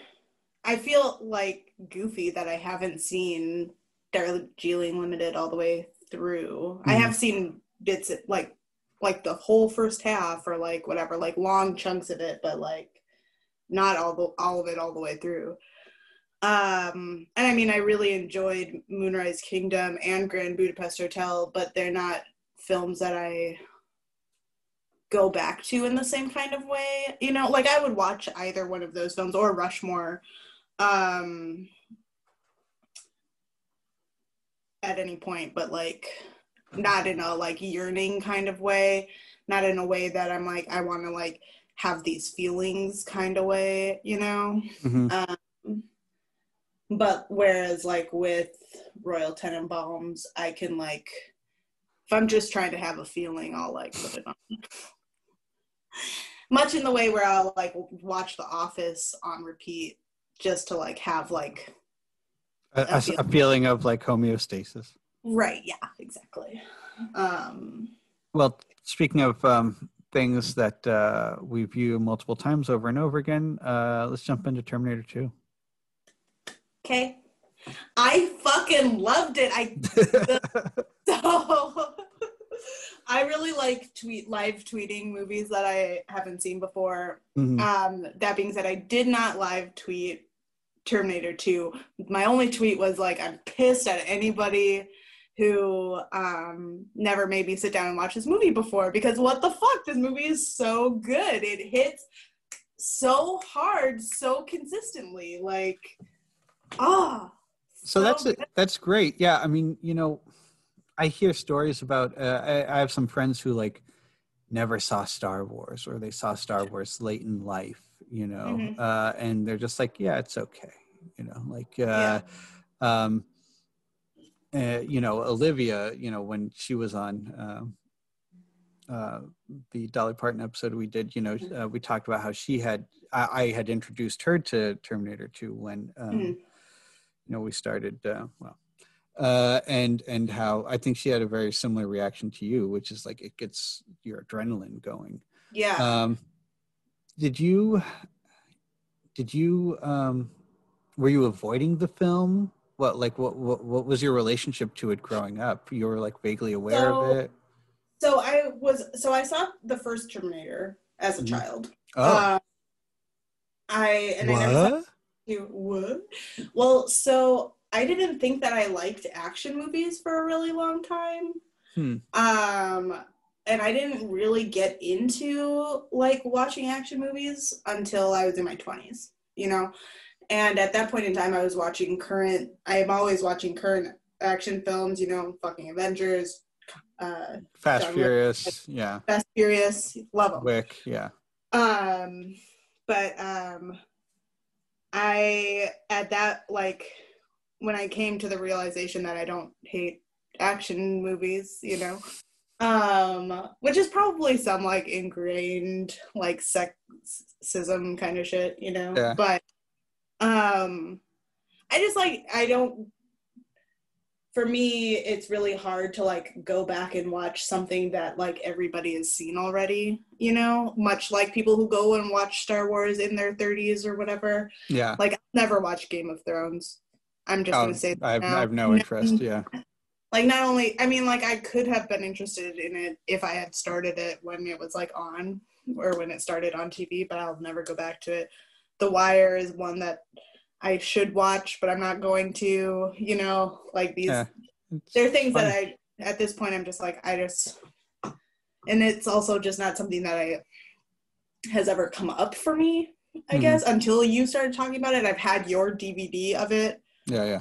I feel like goofy that I haven't seen Darjeeling Limited all the way through. I Mhm. have seen bits of, like like the whole first half or like whatever, like long chunks of it, but like not all the all of it all the way through. Um, and I mean, I really enjoyed Moonrise Kingdom and Grand Budapest Hotel, but they're not films that I go back to in the same kind of way. You know, like I would watch either one of those films or Rushmore um, at any point, but like not in a like yearning kind of way, not in a way that I'm like, I want to like have these feelings kind of way, you know? Mhm. Um, but whereas like with Royal Tenenbaums, I can like if I'm just trying to have a feeling, I'll like put it on. Much in the way where I'll like watch The Office on repeat just to like have like A, a, a feeling of like homeostasis. right, yeah, exactly. Um Well, speaking of um, things that uh, we view multiple times over and over again, uh, let's jump into Terminator 2. Okay. I fucking loved it. I So I really like tweet live tweeting movies that I haven't seen before. Mhm. Um, that being said, I did not live tweet Terminator 2. My only tweet was like, I'm pissed at anybody who um, never made me sit down and watch this movie before because what the fuck? This movie is so good. It hits so hard, so consistently. Like, ah. so that's it. That's great. Yeah, I mean, you know, I hear stories about. Uh, I, I have some friends who like never saw Star Wars, or they saw Star Wars late in life. You know, Mhm. uh, and they're just like, yeah, it's okay. You know, like, uh, Yeah. um, uh, you know, Olivia. You know, when she was on. Um, uh, the Dolly Parton episode we did, you know, uh, we talked about how she had, I, I had introduced her to Terminator 2 when, um, Mhm. You know, we started, uh, well, uh, and and how I think she had a very similar reaction to you, which is like it gets your adrenaline going. Yeah. Um, did you, did you, um, were you avoiding the film? What like what what what was your relationship to it growing up? You were like vaguely aware So- of it. so I was, so I saw the first Terminator as a Mhm. child. Oh, Uh, I, and I never saw what? You what? Well, so I didn't think that I liked action movies for a really long time. Hmm. Um, and I didn't really get into like watching action movies until I was in my twenties. You know, and at that point in time, I was watching current. I am always watching current action films. You know, fucking Avengers, uh, Fast John Wick. Furious, yeah. Fast Furious, love them. Wick, yeah. Um, but um, I at that like when I came to the realization that I don't hate action movies, you know, um, which is probably some like ingrained like sexism kind of shit, you know. Yeah. But um, I just like I don't. For me, it's really hard to like go back and watch something that like everybody has seen already, you know, much like people who go and watch Star Wars in their 30s or whatever. Yeah. Like I've never watched Game of Thrones. I'm just Oh, gonna say that I have. I have no interest, yeah. Like not only I mean like I could have been interested in it if I had started it when it was like on or when it started on TV, but I'll never go back to it. The Wire is one that I should watch, but I'm not going to, you know, like these Yeah. There are things that. I at this point I'm just like I just and it's also just not something that I has ever come up for me, I Mhm. guess, until you started talking about it. I've had your DVD of it Yeah, yeah.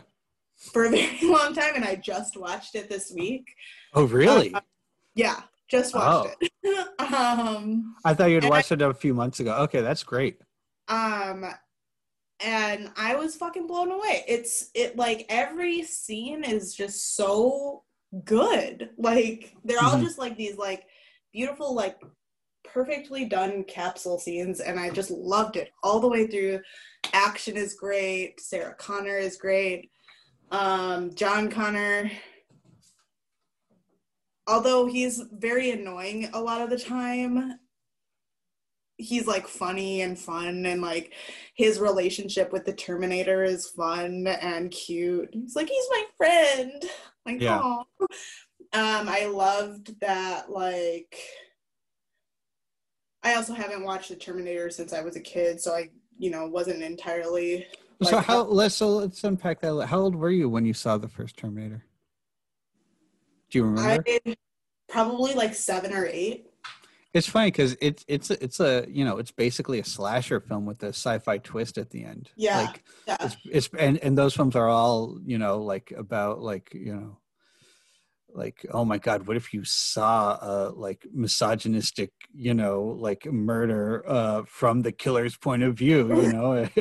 for a very long time and I just watched it this week. Oh, really? Uh, Yeah, just watched Oh. it. um I thought you had and I- watched it a few months ago. Okay, that's great. um and I was fucking blown away. It's it like every scene is just so good. Like they're all Mhm. just like these like beautiful like perfectly done capsule scenes and I just loved it all the way through. Action is great. Sarah Connor is great. Um John Connor although he's very annoying a lot of the time he's like funny and fun and like his relationship with the terminator is fun and cute he's like he's my friend like Yeah. "Aw." um i loved that like i also haven't watched the terminator since i was a kid so i you know wasn't entirely so like, how let's so let's unpack that. How old were you when you saw the first Terminator? Do you remember? I probably like seven or eight. It's funny because it's it's it's a you know it's basically a slasher film with a sci-fi twist at the end. Yeah. like Yeah. it's it's and and those films are all you know like about like you know like oh my god what if you saw a like misogynistic you know like murder uh from the killer's point of view you know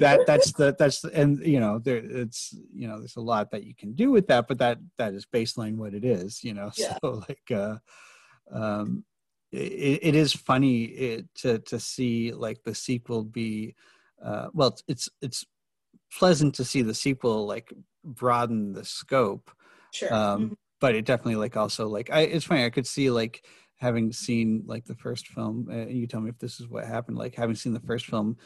that that's the that's the- and you know there it's you know there's a lot that you can do with that but that that is baseline what it is you know Yeah. so like uh um it, it is funny it, to to see like the sequel be uh well it's it's, pleasant to see the sequel like broaden the scope sure. um but it definitely like also like i it's funny i could see like having seen like the first film uh, and you tell me if this is what happened like having seen the first film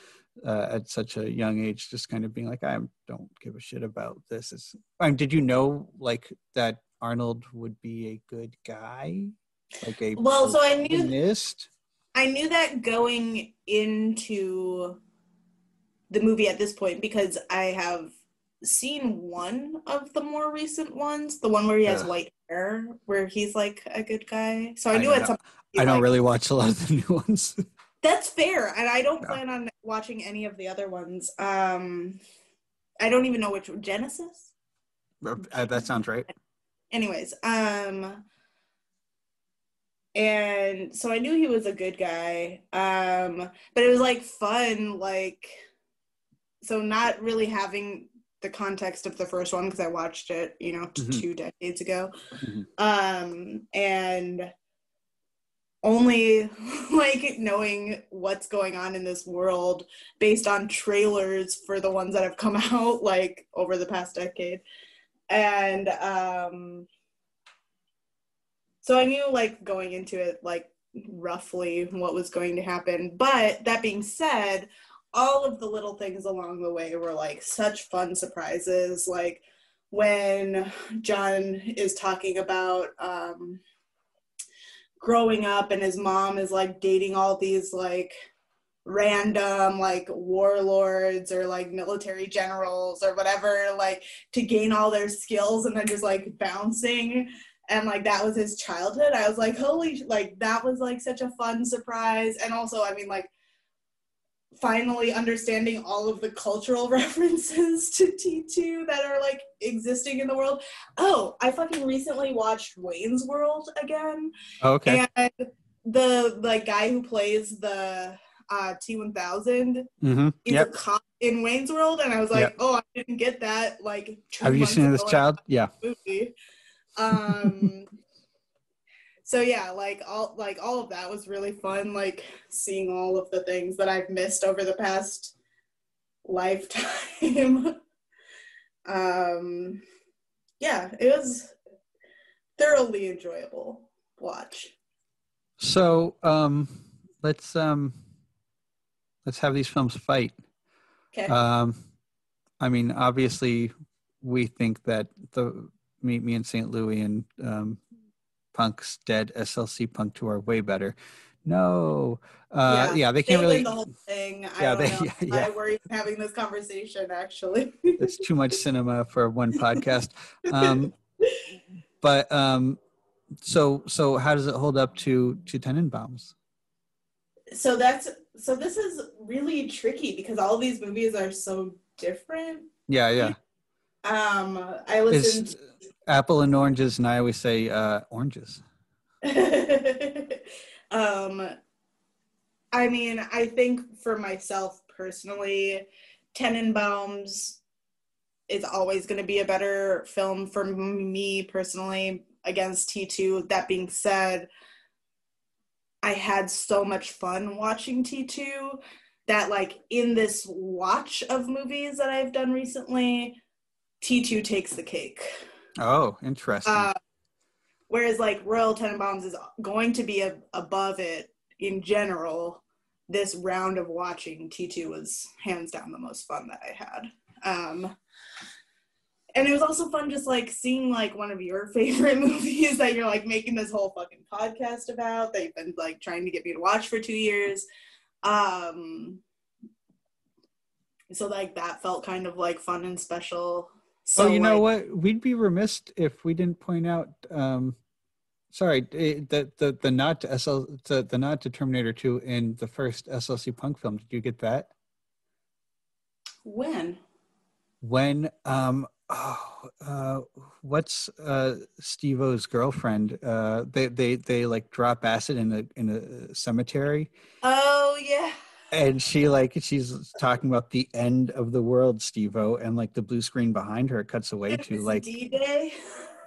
uh, at such a young age just kind of being like i don't give a shit about this. It's I mean, did you know like that arnold would be a good guy like a Well, so I knew- protagonist? I knew that going into the movie at this point because I have seen one of the more recent ones, the one where he has Ugh. white hair, where he's like a good guy. So I, I knew some i don't like, really watch a lot of the new ones That's fair, and I don't Yeah. plan on watching any of the other ones. Um, I don't even know which Genisys. Uh, that sounds right anyways um and so i knew he was a good guy um but it was like fun like so not really having the context of the first one because i watched it you know Mhm. two decades ago Mhm. um and only like knowing what's going on in this world based on trailers for the ones that have come out like over the past decade and um so i knew like going into it like roughly what was going to happen. But that being said all of the little things along the way were like such fun surprises. Like when john is talking about um growing up and his mom is like dating all these like random like warlords or like military generals or whatever like to gain all their skills and then just like bouncing and like that was his childhood i was like holy like that was like such a fun surprise and also i mean like finally understanding all of the cultural references to T2 that are like existing in the world. Oh, I fucking recently watched Wayne's World again. Oh, okay And the like guy who plays the uh T1000 mm-hmm. is yep a cop in Wayne's World and I was like, Yep. "Oh, I didn't get that like have you seen this child yeah movie." Um so yeah, like all like all of that was really fun like seeing all of the things that I've missed over the past lifetime. um yeah, it was thoroughly enjoyable watch. So um, let's um, let's have these films fight. Okay. Um, I mean, obviously, we think that the Meet Me in St. Louis and um, Punk's Dead SLC Punk 2 are way better. No, uh, yeah. they they can't really. the whole thing. Yeah, don't they- yeah, yeah. I worry having this conversation actually. It's too much cinema for one podcast. Um, but um, so so how does it hold up to to Tenenbaums? so that's so this is really tricky because all these movies are so different. Yeah, yeah. Um I listened It's apple and oranges, and I always say uh, oranges. um I mean, I think for myself personally, Tenenbaums is always going to be a better film for me personally against T2. That being said, I had so much fun watching T2 that like in this watch of movies that I've done recently, T2 takes the cake. Oh, interesting. Uh, whereas like Royal Tenenbaums is going to be a, above it in general, this round of watching T2 was hands down the most fun that I had. Um, and it was also fun just like seeing like one of your favorite movies that you're like making this whole fucking podcast about that you've been like trying to get me to watch for two years. Um, so like that felt kind of like fun and special. So, oh, you know like, what? We'd be remiss if we didn't point out. Um, sorry, eh, the the the nod to SL the, the nod to Terminator Two in the first SLC Punk film. Did you get that? When? When um oh uh what's uh Stevo's girlfriend? Uh they they they like drop acid in a in a cemetery. Oh yeah. And she like she's talking about the end of the world Stevo and like the blue screen behind her cuts away to like D-Day.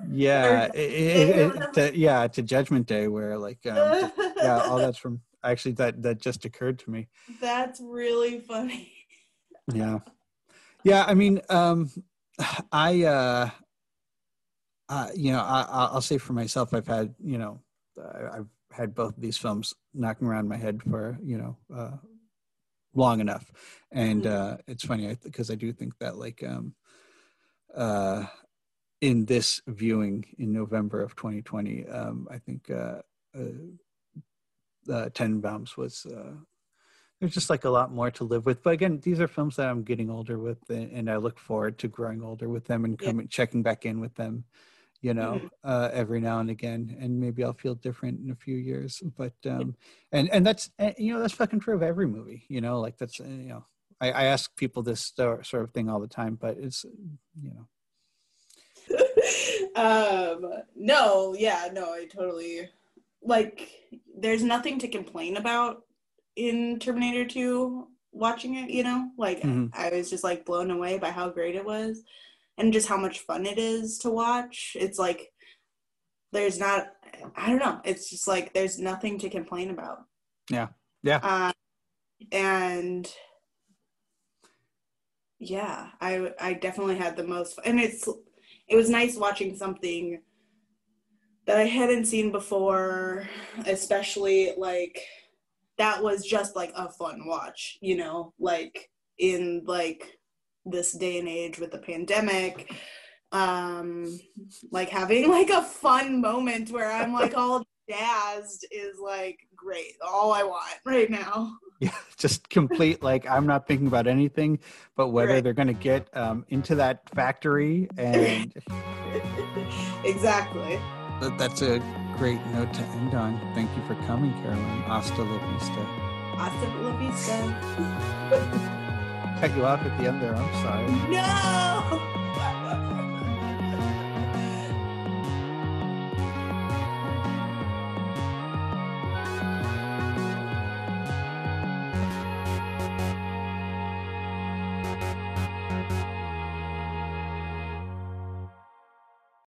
yeah it, it, it, to, yeah to judgment day where like um, yeah all that's from actually that that just occurred to me That's really funny. yeah yeah i mean um i uh uh you know i i'll say for myself i've had you know i've had both of these films knocking around my head for you know uh long enough and Mhm. uh it's funny because I, do think that like um uh in this viewing in november of 2020 um i think uh uh, uh tenenbaums was uh there's just like a lot more to live with but again these are films that i'm getting older with and, and i look forward to growing older with them and Yeah. coming checking back in with them you know Mhm. uh every now and again and maybe i'll feel different in a few years but um and and that's you know that's fucking true of every movie you know like that's uh, you know i, I ask people this sort of thing all the time but it's you know um no yeah no i totally like there's nothing to complain about in terminator 2 watching it you know like Mhm. i was just like blown away by how great it was and just how much fun it is to watch it's like there's not i don't know it's just like there's nothing to complain about Yeah. Yeah. uh, and yeah i i definitely had the most and it's it was nice watching something that i hadn't seen before especially like that was just like a fun watch you know like in like this day and age with the pandemic um like having like a fun moment where i'm like all jazzed is like great all i want right now yeah just complete like i'm not thinking about anything but whether Right. they're going to get um into that factory and exactly That- That's a great note to end on. Thank you for coming, Caroline. Hasta la vista. hasta la vista Cut you off at the end there. I'm sorry. no